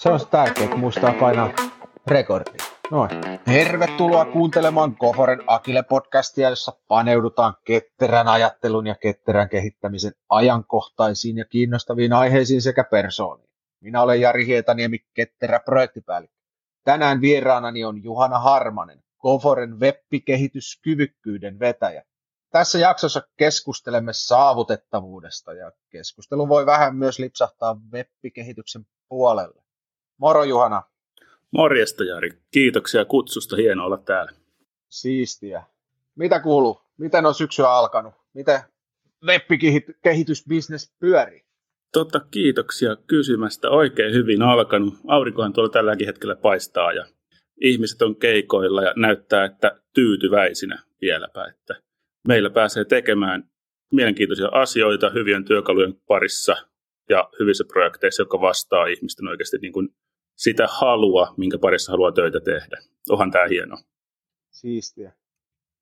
Se on tärkeää, että muistaa painaa rekordi. Noin. Tervetuloa kuuntelemaan Koforen Akile-podcastia, jossa paneudutaan ketterän ajattelun ja ketterän kehittämisen ajankohtaisiin ja kiinnostaviin aiheisiin sekä persooniin. Minä olen Jari Hietaniemi, ketterä projektipäällikkö. Tänään vieraanani on Juhana Harmanen, Koforen web-kehityskyvykkyyden vetäjä. Tässä jaksossa keskustelemme saavutettavuudesta ja keskustelu voi vähän myös lipsahtaa web-kehityksen puolelle. Moro Juhana. Morjesta Jari. Kiitoksia kutsusta. Hienoa olla täällä. Siistiä. Mitä kuuluu? Miten on syksy alkanut? Miten web-kehitysbisnes pyörii? Totta, kiitoksia kysymästä. Oikein hyvin alkanut. Aurinkohan tuolla tälläkin hetkellä paistaa ja ihmiset on keikoilla ja näyttää, että tyytyväisinä vieläpä, että meillä pääsee tekemään mielenkiintoisia asioita hyvien työkalujen parissa ja hyvissä projekteissa, jotka vastaa ihmisten oikeasti niin kuin sitä halua, minkä parissa haluaa töitä tehdä. Onhan tämä hieno. Siistiä.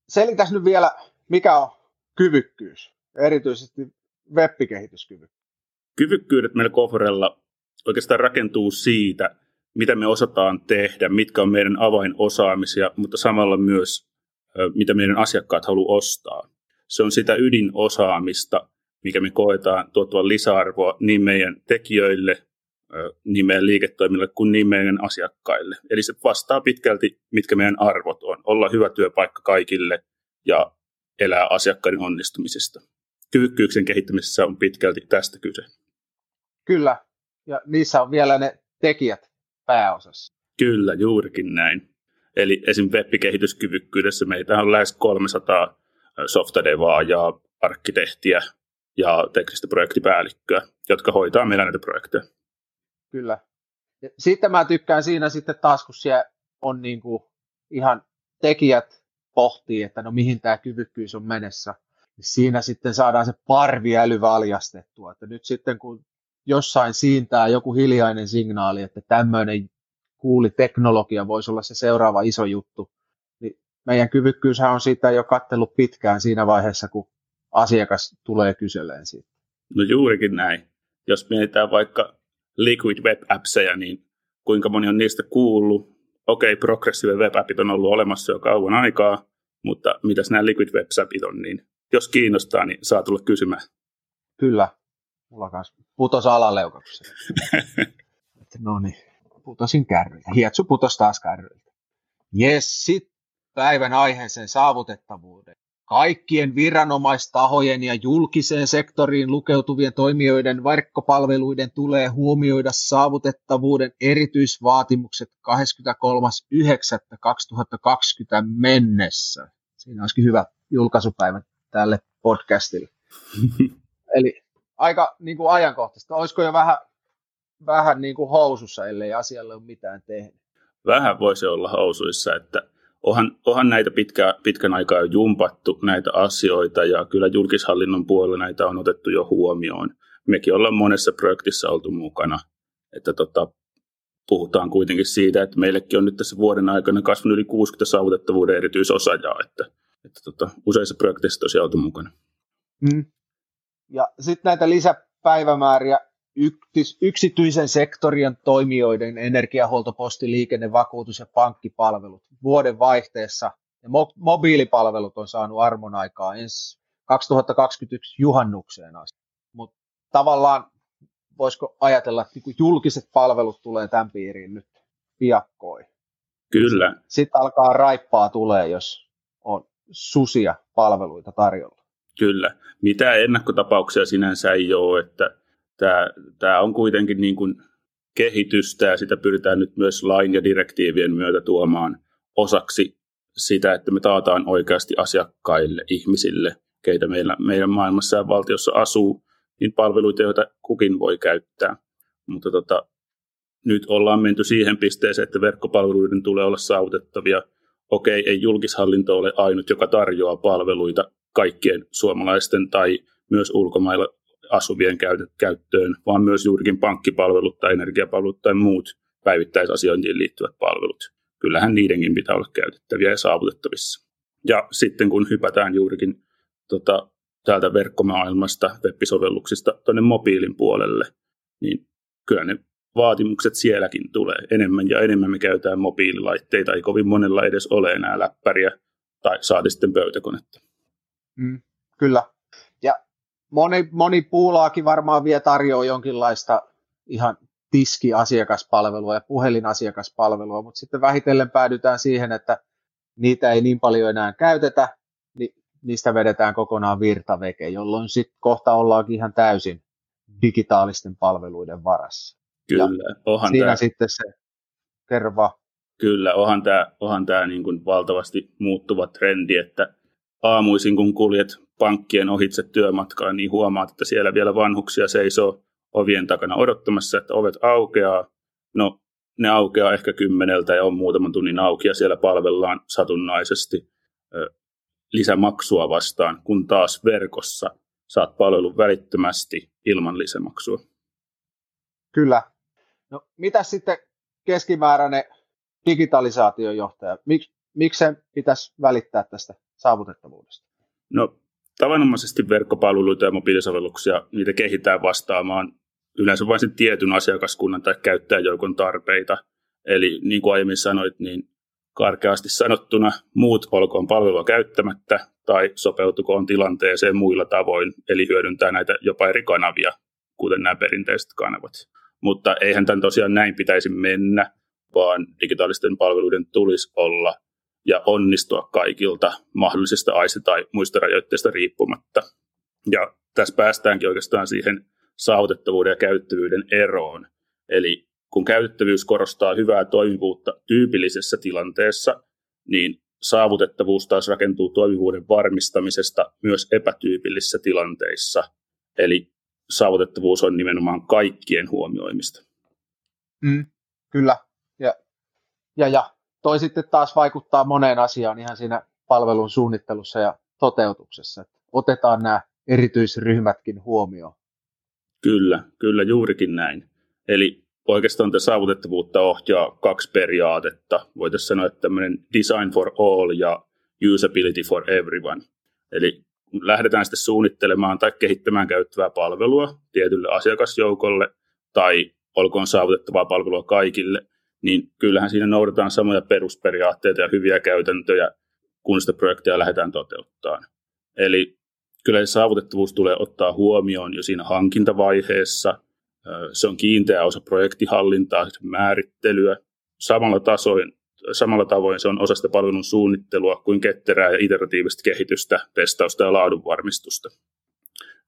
Selitäs nyt vielä, mikä on kyvykkyys, erityisesti web-kehityskyvykkyys. Kyvykkyydet meillä Koforella oikeastaan rakentuu siitä, mitä me osataan tehdä, mitkä on meidän avainosaamisia, mutta samalla myös mitä meidän asiakkaat haluaa ostaa. Se on sitä ydinosaamista, mikä me koetaan tuottavan lisäarvoa niin meidän tekijöille, meidän liiketoimille kuin meidän asiakkaille. Eli se vastaa pitkälti, mitkä meidän arvot on. Olla hyvä työpaikka kaikille ja elää asiakkaiden onnistumisesta. Kyvykkyyksen kehittämisessä on pitkälti tästä kyse. Kyllä, ja niissä on vielä ne tekijät pääosassa. Kyllä, juurikin näin. Eli esim. web-kehityskyvykkyydessä meitä on lähes 300 softadevaa ja arkkitehtiä ja teknistä projektipäällikköä, jotka hoitaa meillä näitä projekteja. Kyllä. Ja sitten mä tykkään siinä sitten taas, kun siellä on niin kuin ihan tekijät pohtii, että no mihin tämä kyvykkyys on menessä, niin siinä sitten saadaan se parviäly valjastettua. Että nyt sitten kun jossain siintää joku hiljainen signaali, että tämmöinen kuuli teknologia voisi olla se seuraava iso juttu, niin meidän kyvykkyyshän on siitä jo kattellut pitkään siinä vaiheessa, kun asiakas tulee kyseleen siitä. No juurikin näin. Jos mietitään vaikka Liquid Web Appseja, niin kuinka moni on niistä kuullut? Okei, okay, Progressive Web Appit on ollut olemassa jo kauan aikaa, mutta mitäs nämä Liquid Web Appit on, niin jos kiinnostaa, niin saa tulla kysymään. Kyllä, mulla kanssa putos alaleukaksi. no niin, putosin kärryiltä. Hietsu putos taas kärryiltä. Jes, sitten päivän aiheeseen saavutettavuuden kaikkien viranomaistahojen ja julkiseen sektoriin lukeutuvien toimijoiden verkkopalveluiden tulee huomioida saavutettavuuden erityisvaatimukset 23.9.2020 mennessä. Siinä olisikin hyvä julkaisupäivä tälle podcastille. Eli aika niin kuin ajankohtaista. Olisiko jo vähän, vähän niin kuin housussa, ellei asialle ole mitään tehnyt? Vähän voisi olla housuissa, että onhan, onhan näitä pitkä, pitkän aikaa jumpattu näitä asioita ja kyllä julkishallinnon puolella näitä on otettu jo huomioon. Mekin ollaan monessa projektissa oltu mukana, että tota, puhutaan kuitenkin siitä, että meillekin on nyt tässä vuoden aikana kasvanut yli 60 saavutettavuuden erityisosaajaa, että, että tota, useissa projekteissa tosiaan oltu mukana. Mm. Ja sitten näitä lisäpäivämääriä yksityisen sektorien toimijoiden energiahuolto, posti, liikenne, vakuutus ja pankkipalvelut vuoden vaihteessa. Ja mo- mobiilipalvelut on saanut armon aikaa ensi 2021 juhannukseen asti. Mutta tavallaan voisiko ajatella, että niinku julkiset palvelut tulee tämän piiriin nyt piakkoin. Kyllä. Sitten alkaa raippaa tulee, jos on susia palveluita tarjolla. Kyllä. Mitä ennakkotapauksia sinänsä ei ole, että tämä, tämä on kuitenkin niin kuin kehitystä ja sitä pyritään nyt myös lain ja direktiivien myötä tuomaan osaksi sitä, että me taataan oikeasti asiakkaille, ihmisille, keitä meillä, meidän maailmassa ja valtiossa asuu, niin palveluita, joita kukin voi käyttää. Mutta tota, nyt ollaan menty siihen pisteeseen, että verkkopalveluiden tulee olla saavutettavia. Okei, ei julkishallinto ole ainut, joka tarjoaa palveluita kaikkien suomalaisten tai myös ulkomailla asuvien käyttöön, vaan myös juurikin pankkipalvelut tai energiapalvelut tai muut päivittäisasiointiin liittyvät palvelut. Kyllähän niidenkin pitää olla käytettäviä ja saavutettavissa. Ja sitten kun hypätään juurikin tota, täältä verkkomaailmasta, web-sovelluksista tuonne mobiilin puolelle, niin kyllä ne vaatimukset sielläkin tulee. Enemmän ja enemmän me käytetään mobiililaitteita, ei kovin monella edes ole enää läppäriä tai saati sitten pöytäkonetta. Mm, kyllä. Moni, moni puulaakin varmaan vielä tarjoaa jonkinlaista ihan tiskiasiakaspalvelua ja puhelinasiakaspalvelua, mutta sitten vähitellen päädytään siihen, että niitä ei niin paljon enää käytetä, niin niistä vedetään kokonaan virtaveke, jolloin sitten kohta ollaankin ihan täysin digitaalisten palveluiden varassa. Kyllä, onhan siinä tämä, sitten se, kerro Kyllä, onhan tämä, onhan tämä niin kuin valtavasti muuttuva trendi, että aamuisin kun kuljet pankkien ohitse työmatkaan, niin huomaat, että siellä vielä vanhuksia seisoo ovien takana odottamassa, että ovet aukeaa. No, ne aukeaa ehkä kymmeneltä ja on muutaman tunnin auki ja siellä palvellaan satunnaisesti ö, lisämaksua vastaan, kun taas verkossa saat palvelun välittömästi ilman lisämaksua. Kyllä. No, mitä sitten keskimääräinen digitalisaatiojohtaja, Mik, miksi sen pitäisi välittää tästä saavutettavuudesta? No, tavanomaisesti verkkopalveluita ja mobiilisovelluksia, niitä kehitetään vastaamaan yleensä vain sen tietyn asiakaskunnan tai käyttäjäjoukon tarpeita. Eli niin kuin aiemmin sanoit, niin karkeasti sanottuna muut olkoon palvelua käyttämättä tai sopeutukoon tilanteeseen muilla tavoin, eli hyödyntää näitä jopa eri kanavia, kuten nämä perinteiset kanavat. Mutta eihän tämän tosiaan näin pitäisi mennä, vaan digitaalisten palveluiden tulisi olla ja onnistua kaikilta mahdollisista aiste- tai muista rajoitteista riippumatta. Ja tässä päästäänkin oikeastaan siihen saavutettavuuden ja käyttävyyden eroon. Eli kun käytettävyys korostaa hyvää toimivuutta tyypillisessä tilanteessa, niin saavutettavuus taas rakentuu toimivuuden varmistamisesta myös epätyypillisissä tilanteissa. Eli saavutettavuus on nimenomaan kaikkien huomioimista. Mm, kyllä. Ja, ja, ja toi sitten taas vaikuttaa moneen asiaan ihan siinä palvelun suunnittelussa ja toteutuksessa. Että otetaan nämä erityisryhmätkin huomioon. Kyllä, kyllä juurikin näin. Eli oikeastaan tätä saavutettavuutta ohjaa kaksi periaatetta. Voitaisiin sanoa, että tämmöinen design for all ja usability for everyone. Eli lähdetään sitten suunnittelemaan tai kehittämään käyttävää palvelua tietylle asiakasjoukolle tai olkoon saavutettavaa palvelua kaikille, niin kyllähän siinä noudataan samoja perusperiaatteita ja hyviä käytäntöjä, kun sitä projektia lähdetään toteuttamaan. Eli kyllä se saavutettavuus tulee ottaa huomioon jo siinä hankintavaiheessa. Se on kiinteä osa projektihallintaa, määrittelyä. Samalla, tasoin, samalla tavoin se on osa sitä palvelun suunnittelua kuin ketterää ja iteratiivista kehitystä, testausta ja laadunvarmistusta.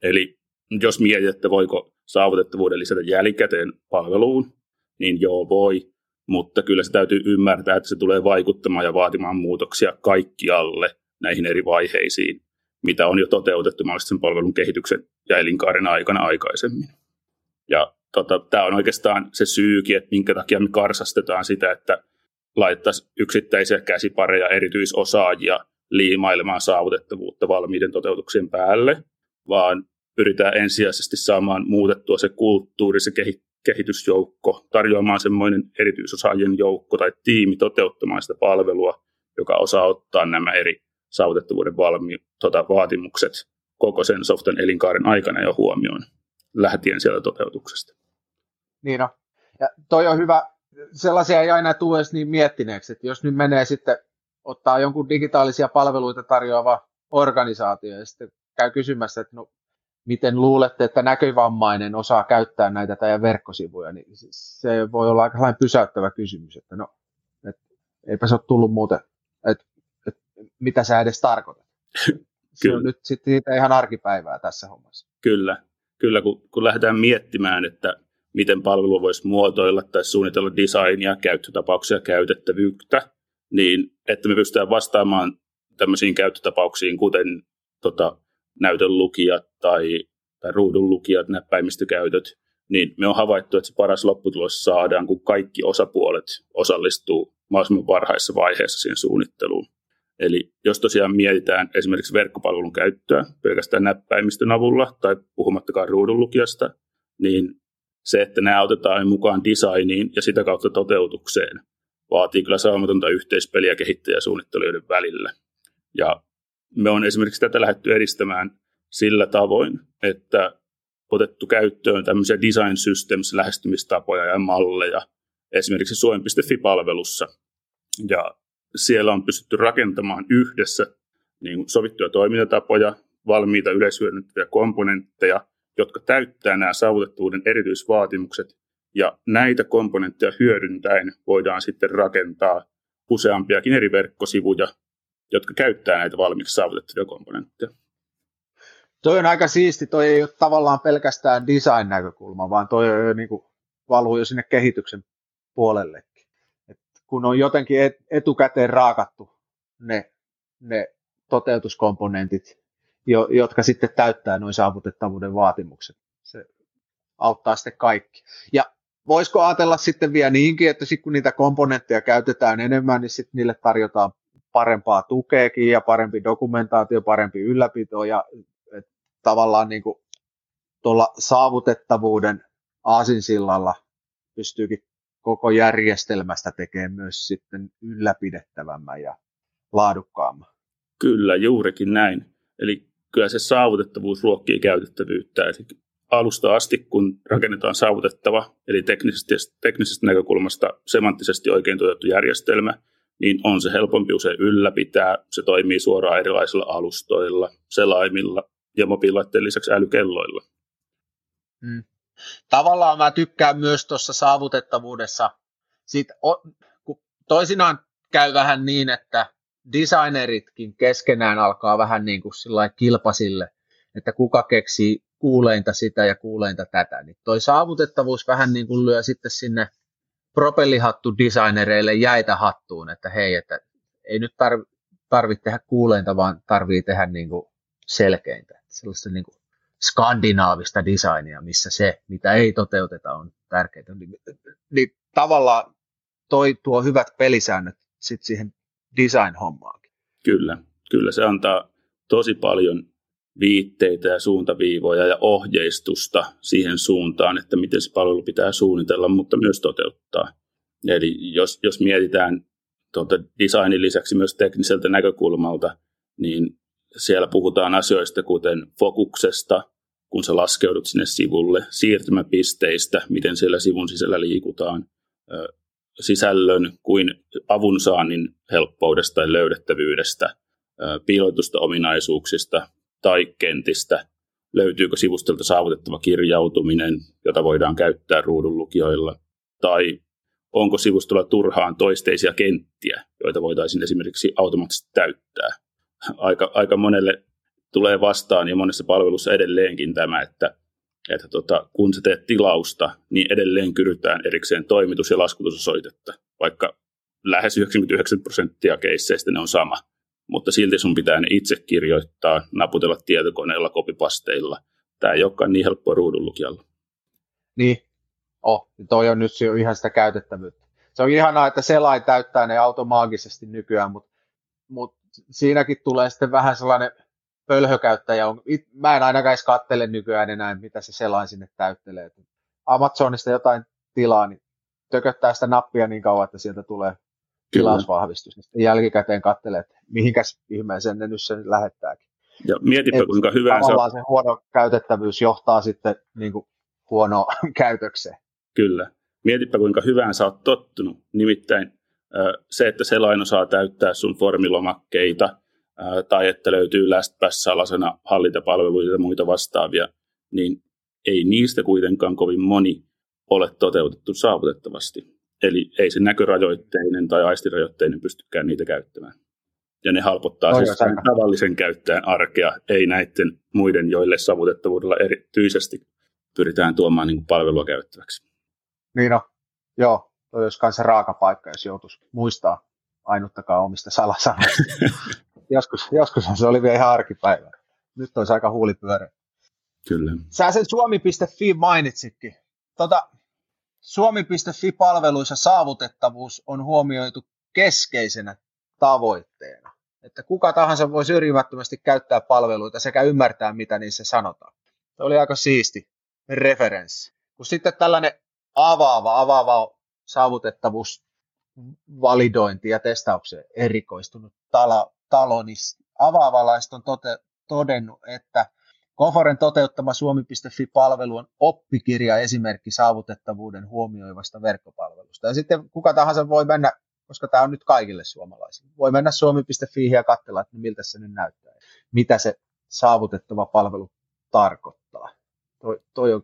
Eli jos mietit, että voiko saavutettavuuden lisätä jälkikäteen palveluun, niin joo voi, mutta kyllä se täytyy ymmärtää, että se tulee vaikuttamaan ja vaatimaan muutoksia kaikkialle näihin eri vaiheisiin mitä on jo toteutettu mahdollisesti palvelun kehityksen ja elinkaaren aikana aikaisemmin. Ja tota, tämä on oikeastaan se syykin, että minkä takia me karsastetaan sitä, että laittaisiin yksittäisiä käsipareja, erityisosaajia liimailemaan saavutettavuutta valmiiden toteutuksien päälle, vaan pyritään ensisijaisesti saamaan muutettua se kulttuuri, se kehitysjoukko, tarjoamaan semmoinen erityisosaajien joukko tai tiimi toteuttamaan sitä palvelua, joka osaa ottaa nämä eri saavutettavuuden valmi, tota, vaatimukset koko sen soften elinkaaren aikana jo huomioon, lähtien sieltä toteutuksesta. Niin on. Ja toi on hyvä, sellaisia ei aina tule edes niin miettineeksi, että jos nyt menee sitten ottaa jonkun digitaalisia palveluita tarjoava organisaatio ja sitten käy kysymässä, että no, miten luulette, että näkövammainen osaa käyttää näitä teidän verkkosivuja, niin se voi olla aika pysäyttävä kysymys, että no, et, eipä se ole tullut muuten, että mitä sä edes tarkoitat. Se on nyt sitten ihan arkipäivää tässä hommassa. Kyllä, kyllä kun, kun lähdetään miettimään, että miten palvelu voisi muotoilla tai suunnitella designia, käyttötapauksia, käytettävyyttä, niin että me pystytään vastaamaan tämmöisiin käyttötapauksiin, kuten tota, näytön lukijat tai, tai ruudun lukijat, näppäimistökäytöt, niin me on havaittu, että se paras lopputulos saadaan, kun kaikki osapuolet osallistuu mahdollisimman varhaisessa vaiheessa siihen suunnitteluun. Eli jos tosiaan mietitään esimerkiksi verkkopalvelun käyttöä pelkästään näppäimistön avulla tai puhumattakaan ruudunlukijasta, niin se, että nämä otetaan mukaan designiin ja sitä kautta toteutukseen, vaatii kyllä saumatonta yhteispeliä kehittäjäsuunnittelijoiden välillä. Ja me on esimerkiksi tätä lähdetty edistämään sillä tavoin, että otettu käyttöön tämmöisiä design systems lähestymistapoja ja malleja, esimerkiksi Suomi.fi-palvelussa. Ja siellä on pystytty rakentamaan yhdessä niin sovittuja toimintatapoja, valmiita yleishyödynnettäviä komponentteja, jotka täyttää nämä saavutettavuuden erityisvaatimukset, ja näitä komponentteja hyödyntäen voidaan sitten rakentaa useampiakin eri verkkosivuja, jotka käyttää näitä valmiiksi saavutettavia komponentteja. Toi on aika siisti, toi ei ole tavallaan pelkästään design-näkökulma, vaan toi on jo niin kuin, valuu jo sinne kehityksen puolellekin. Et kun on jotenkin etukäteen raakattu ne, ne toteutuskomponentit, jo, jotka sitten täyttää noin saavutettavuuden vaatimukset. Se auttaa sitten kaikki. Ja voisiko ajatella sitten vielä niinkin, että sit kun niitä komponentteja käytetään enemmän, niin sitten niille tarjotaan parempaa tukeakin ja parempi dokumentaatio, parempi ylläpito ja et, tavallaan niin kuin tuolla saavutettavuuden aasinsillalla pystyykin koko järjestelmästä tekemään myös sitten ylläpidettävämmän ja laadukkaamman. Kyllä, juurikin näin. Eli kyllä se saavutettavuus ruokkii käytettävyyttä. Eli alusta asti, kun rakennetaan saavutettava, eli teknisesti, teknisestä näkökulmasta semanttisesti oikein tuotettu järjestelmä, niin on se helpompi usein ylläpitää. Se toimii suoraan erilaisilla alustoilla, selaimilla ja mobiililaitteen lisäksi älykelloilla. Hmm. Tavallaan mä tykkään myös tuossa saavutettavuudessa, siitä, kun toisinaan käy vähän niin, että designeritkin keskenään alkaa vähän niin kuin kilpasille, että kuka keksii kuuleinta sitä ja kuuleinta tätä. Niin toi saavutettavuus vähän niin kuin lyö sitten sinne propellihattu designereille jäitä hattuun, että hei, että ei nyt tarvitse tarvitse tehdä kuuleinta, vaan tarvii tehdä niin kuin selkeintä. Sellaista niin kuin skandinaavista designia, missä se, mitä ei toteuteta, on tärkeää. Niin, niin tavallaan toi tuo hyvät pelisäännöt sit siihen design-hommaakin. Kyllä, kyllä se antaa tosi paljon viitteitä ja suuntaviivoja ja ohjeistusta siihen suuntaan, että miten se palvelu pitää suunnitella, mutta myös toteuttaa. Eli jos, jos mietitään tuota designin lisäksi myös tekniseltä näkökulmalta, niin siellä puhutaan asioista kuten fokuksesta, kun sä laskeudut sinne sivulle, siirtymäpisteistä, miten siellä sivun sisällä liikutaan, sisällön kuin avunsaannin helppoudesta ja löydettävyydestä, piilotusta ominaisuuksista tai kentistä, löytyykö sivustolta saavutettava kirjautuminen, jota voidaan käyttää ruudun lukijoilla, tai onko sivustolla turhaan toisteisia kenttiä, joita voitaisiin esimerkiksi automaattisesti täyttää. Aika, aika monelle tulee vastaan ja monessa palvelussa edelleenkin tämä, että että tota, kun sä teet tilausta, niin edelleen kyrytään erikseen toimitus- ja laskutusosoitetta, vaikka lähes 99 prosenttia keisseistä ne on sama. Mutta silti sun pitää ne itse kirjoittaa, naputella tietokoneella, kopipasteilla. Tämä ei olekaan niin helppoa ruudunlukijalla. Niin, oh, toi on nyt jo ihan sitä käytettävyyttä. Se on ihanaa, että selain täyttää ne automaagisesti nykyään, mutta, mutta siinäkin tulee sitten vähän sellainen pölhökäyttäjä mä en ainakaan edes kattele nykyään enää, mitä se selain sinne täyttelee. Amazonista jotain tilaa, niin tököttää sitä nappia niin kauan, että sieltä tulee tilausvahvistus. Niin jälkikäteen katselee, että mihinkäs ihmeeseen ne nyt sen lähettääkin. Ja mietipä Et kuinka hyvää se on. se huono käytettävyys johtaa sitten niin kuin huonoa käytökseen. Kyllä. Mietipä kuinka hyvään sä oot tottunut. Nimittäin se, että selain osaa täyttää sun formilomakkeita, tai että löytyy LastPass-salasena hallintapalveluita ja muita vastaavia, niin ei niistä kuitenkaan kovin moni ole toteutettu saavutettavasti. Eli ei se näkörajoitteinen tai aistirajoitteinen pystykään niitä käyttämään. Ja ne halpottaa siis tavallisen käyttäjän arkea, ei näiden muiden, joille saavutettavuudella erityisesti pyritään tuomaan niin palvelua käyttäväksi. Niin no, joo, toi olisi myös raaka paikka, jos joutuisi muistaa ainuttakaan omista salasanoista. joskus, joskus se oli vielä ihan arkipäivä. Nyt olisi aika huulipyörä. Kyllä. Sä sen suomi.fi mainitsitkin. Tota, Suomi.fi-palveluissa saavutettavuus on huomioitu keskeisenä tavoitteena. Että kuka tahansa voi syrjimättömästi käyttää palveluita sekä ymmärtää, mitä niissä sanotaan. Se oli aika siisti referenssi. Kun sitten tällainen avaava, avaava saavutettavuus validointi ja testaukseen erikoistunut talo, talo niin avaavalaiset on tote, todennut, että Koforen toteuttama suomi.fi-palvelu on oppikirja esimerkki saavutettavuuden huomioivasta verkkopalvelusta. Ja sitten kuka tahansa voi mennä, koska tämä on nyt kaikille suomalaisille, voi mennä suomi.fi ja katsella, että miltä se nyt näyttää, mitä se saavutettava palvelu tarkoittaa. Toi, toi on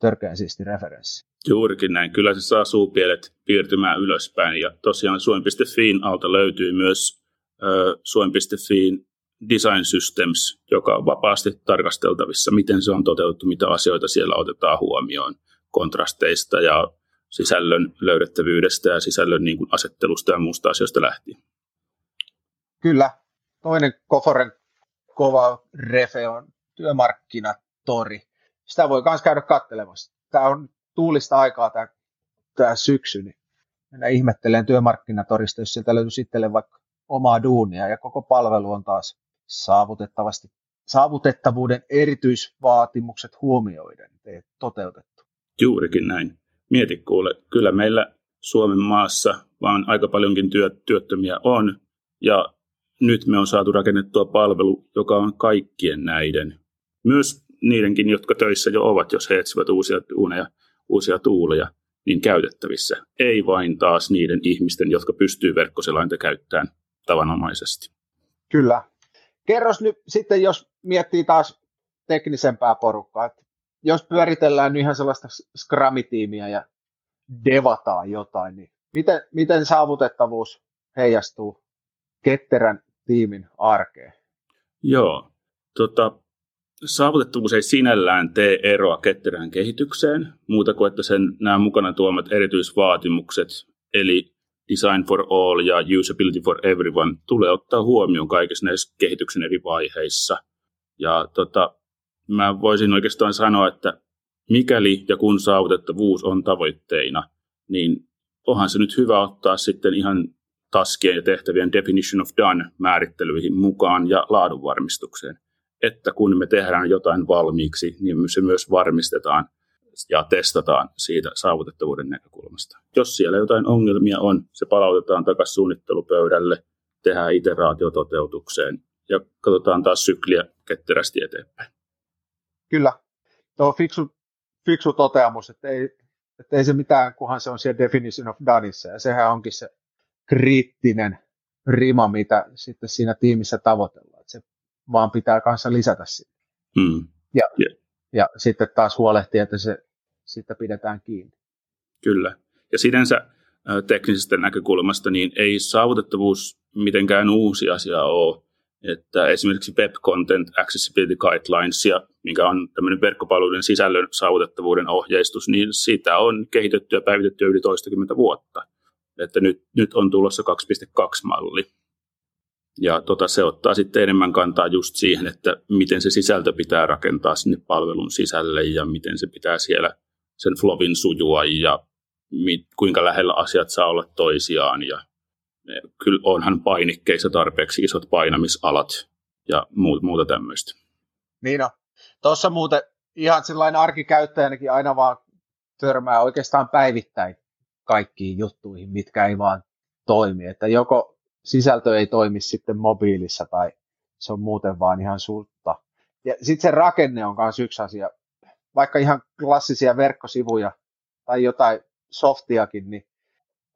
törkeän siisti referenssi. Juurikin näin. Kyllä se saa suupielet piirtymään ylöspäin. Ja tosiaan Suomi.fiin alta löytyy myös äh, Suomi.fiin Design Systems, joka on vapaasti tarkasteltavissa, miten se on toteutettu, mitä asioita siellä otetaan huomioon kontrasteista ja sisällön löydettävyydestä ja sisällön niin kuin asettelusta ja muusta asioista lähtien. Kyllä. Toinen Koforen kova refe on työmarkkinatori. Sitä voi myös käydä katselemassa. Tämä on tuulista aikaa tämä, tämä syksy, niin mennä ihmetteleen työmarkkinatorista, jos sieltä löytyisi itselle vaikka omaa duunia ja koko palvelu on taas saavutettavasti, saavutettavuuden erityisvaatimukset huomioiden toteutettu. Juurikin näin. Mieti kuule, kyllä meillä Suomen maassa vaan aika paljonkin työ, työttömiä on, ja nyt me on saatu rakennettua palvelu, joka on kaikkien näiden, myös niidenkin, jotka töissä jo ovat, jos he etsivät uusia tuuneja, uusia tuuleja, niin käytettävissä. Ei vain taas niiden ihmisten, jotka pystyy verkkoselainta käyttämään tavanomaisesti. Kyllä, Kerros nyt sitten, jos miettii taas teknisempää porukkaa, että jos pyöritellään ihan sellaista skramitiimiä ja devataan jotain, niin miten, miten saavutettavuus heijastuu ketterän tiimin arkeen? Joo, tota, saavutettavuus ei sinällään tee eroa ketterään kehitykseen, muuta kuin että sen nämä mukana tuomat erityisvaatimukset, eli design for all ja usability for everyone tulee ottaa huomioon kaikissa näissä kehityksen eri vaiheissa. Ja tota, mä voisin oikeastaan sanoa, että mikäli ja kun saavutettavuus on tavoitteina, niin onhan se nyt hyvä ottaa sitten ihan taskien ja tehtävien definition of done määrittelyihin mukaan ja laadunvarmistukseen. Että kun me tehdään jotain valmiiksi, niin se myös varmistetaan – ja testataan siitä saavutettavuuden näkökulmasta. Jos siellä jotain ongelmia on, se palautetaan takaisin suunnittelupöydälle, tehdään iteraatiototeutukseen ja katsotaan taas sykliä ketterästi eteenpäin. Kyllä. Tuo on fiksu, fiksu toteamus, että ei, että ei se mitään, kunhan se on siellä definition of doneissa. Ja sehän onkin se kriittinen rima, mitä sitten siinä tiimissä tavoitellaan. Että se vaan pitää kanssa lisätä sitä. Hmm. Ja yeah ja sitten taas huolehtia, että se sitä pidetään kiinni. Kyllä. Ja sinänsä teknisestä näkökulmasta niin ei saavutettavuus mitenkään uusi asia ole. Että esimerkiksi Web Content Accessibility Guidelines, mikä on tämmöinen verkkopalveluiden sisällön saavutettavuuden ohjeistus, niin sitä on kehitetty ja päivitetty yli toistakymmentä vuotta. Että nyt, nyt on tulossa 2.2-malli. Ja tota, se ottaa sitten enemmän kantaa just siihen, että miten se sisältö pitää rakentaa sinne palvelun sisälle ja miten se pitää siellä sen flowin sujua ja mit, kuinka lähellä asiat saa olla toisiaan. Ja kyllä onhan painikkeissa tarpeeksi isot painamisalat ja muuta tämmöistä. Niin on. Tuossa muuten ihan sellainen arkikäyttäjänäkin aina vaan törmää oikeastaan päivittäin kaikkiin juttuihin, mitkä ei vaan toimi. Että joko sisältö ei toimi sitten mobiilissa tai se on muuten vaan ihan suutta. Ja sitten se rakenne on myös yksi asia. Vaikka ihan klassisia verkkosivuja tai jotain softiakin, niin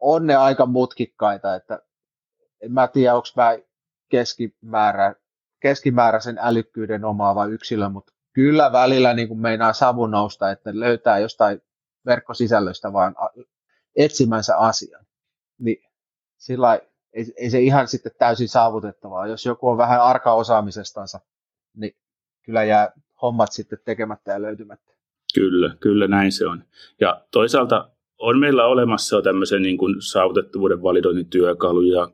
on ne aika mutkikkaita, että en mä tiedä, onko mä keskimäärä, keskimääräisen älykkyyden omaava yksilö, mutta kyllä välillä niin kuin meinaa savu nousta, että löytää jostain verkkosisällöstä vaan etsimänsä asian. Niin sillä ei, ei se ihan sitten täysin saavutettavaa. Jos joku on vähän arka osaamisestansa, niin kyllä jää hommat sitten tekemättä ja löytymättä. Kyllä, kyllä näin se on. Ja toisaalta on meillä olemassa tämmöisen niin kuin saavutettavuuden validoinnin työkaluja,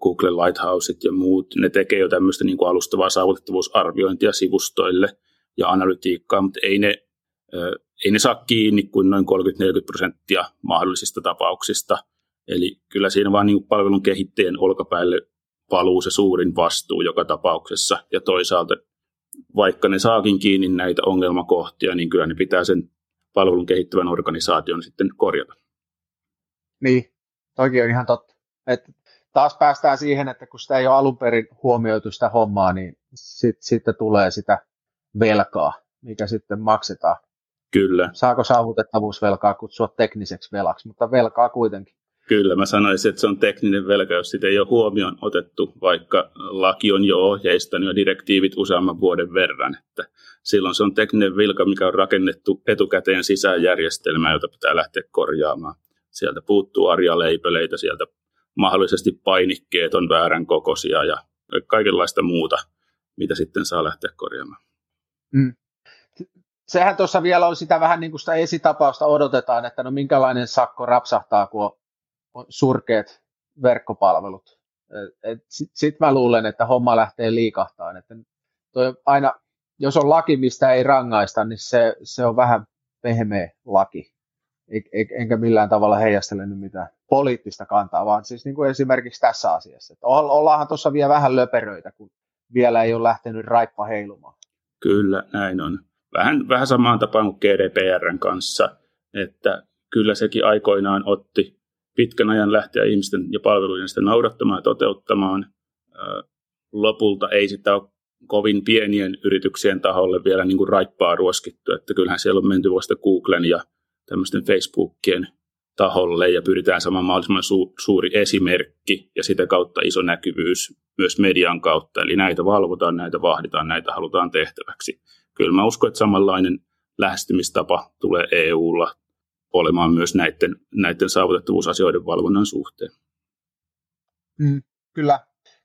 Google Lighthouseit ja muut, ne tekee jo tämmöistä niin kuin alustavaa saavutettavuusarviointia sivustoille ja analytiikkaa, mutta ei ne, ei ne saa kiinni kuin noin 30-40 prosenttia mahdollisista tapauksista – Eli kyllä siinä vaan niin palvelun kehittäjän olkapäälle valuu se suurin vastuu joka tapauksessa. Ja toisaalta, vaikka ne saakin kiinni näitä ongelmakohtia, niin kyllä ne pitää sen palvelun kehittävän organisaation sitten korjata. Niin, toki on ihan totta. Et taas päästään siihen, että kun sitä ei ole alun perin huomioitu sitä hommaa, niin sitten sit tulee sitä velkaa, mikä sitten maksetaan. Kyllä. Saako saavutettavuusvelkaa kutsua tekniseksi velaksi, mutta velkaa kuitenkin. Kyllä, mä sanoisin, että se on tekninen velka, jos sitä ei ole huomioon otettu, vaikka laki on jo ohjeistanut ja direktiivit useamman vuoden verran. Että silloin se on tekninen velka, mikä on rakennettu etukäteen sisäjärjestelmään, jota pitää lähteä korjaamaan. Sieltä puuttuu arjaleipeleitä, sieltä mahdollisesti painikkeet on väärän kokoisia ja kaikenlaista muuta, mitä sitten saa lähteä korjaamaan. Mm. Sehän tuossa vielä on sitä vähän niin kuin sitä esitapausta odotetaan, että no minkälainen sakko rapsahtaa, kun on surkeat verkkopalvelut. Sitten sit mä luulen, että homma lähtee liikahtaan. Että toi aina, jos on laki, mistä ei rangaista, niin se, se on vähän pehmeä laki. Enkä millään tavalla heijastele nyt mitään poliittista kantaa, vaan siis niin kuin esimerkiksi tässä asiassa. Että ollaanhan tuossa vielä vähän löperöitä, kun vielä ei ole lähtenyt raippa heilumaan. Kyllä, näin on. Vähän, vähän samaan tapaan kuin GDPRn kanssa, että kyllä sekin aikoinaan otti pitkän ajan lähteä ihmisten ja palvelujen sitä noudattamaan ja toteuttamaan. Lopulta ei sitä ole kovin pienien yrityksien taholle vielä niin kuin raippaa ruoskittu, että kyllähän siellä on menty vasta Googlen ja tämmöisten Facebookien taholle ja pyritään saamaan mahdollisimman su- suuri esimerkki ja sitä kautta iso näkyvyys myös median kautta. Eli näitä valvotaan, näitä vahditaan, näitä halutaan tehtäväksi. Kyllä mä uskon, että samanlainen lähestymistapa tulee EUlla olemaan myös näiden, näiden saavutettavuusasioiden valvonnan suhteen. Mm, kyllä.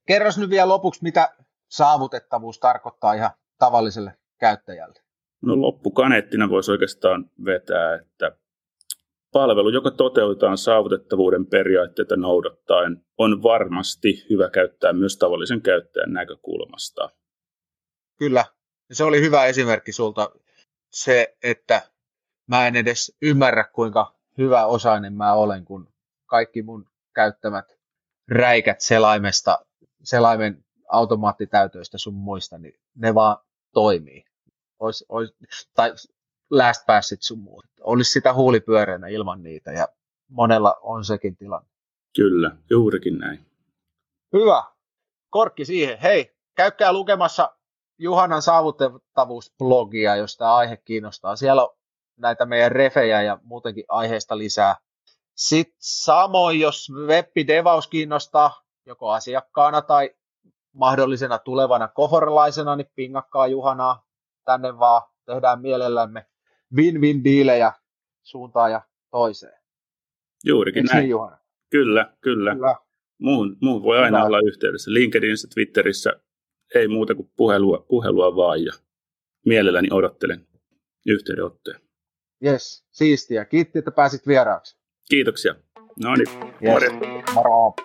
Kerros nyt vielä lopuksi, mitä saavutettavuus tarkoittaa ihan tavalliselle käyttäjälle. No loppukaneettina voisi oikeastaan vetää, että Palvelu, joka toteutetaan saavutettavuuden periaatteita noudattaen, on varmasti hyvä käyttää myös tavallisen käyttäjän näkökulmasta. Kyllä, se oli hyvä esimerkki sulta. Se, että mä en edes ymmärrä, kuinka hyvä osainen mä olen, kun kaikki mun käyttämät räikät selaimesta, selaimen automaattitäytöistä sun muista, niin ne vaan toimii. Ois, ois, tai last passit sun muut. Olisi sitä huulipyöreänä ilman niitä ja monella on sekin tilanne. Kyllä, juurikin näin. Hyvä. Korkki siihen. Hei, käykää lukemassa Juhanan saavutettavuusblogia, jos tämä aihe kiinnostaa. Siellä on näitä meidän refejä ja muutenkin aiheesta lisää. Sitten samoin, jos web-devaus kiinnostaa joko asiakkaana tai mahdollisena tulevana kohorlaisena, niin pingakkaa Juhanaa tänne vaan. Tehdään mielellämme win-win diilejä suuntaan ja toiseen. Juurikin Eikö näin. Niin, Kyllä, kyllä. kyllä. Muun, muun voi aina kyllä. olla yhteydessä. LinkedInissä, Twitterissä ei muuta kuin puhelua, puhelua vaan ja mielelläni odottelen yhteydenottoja. Yes, siistiä. Kiitti, että pääsit vieraaksi. Kiitoksia. No niin, yes. moro.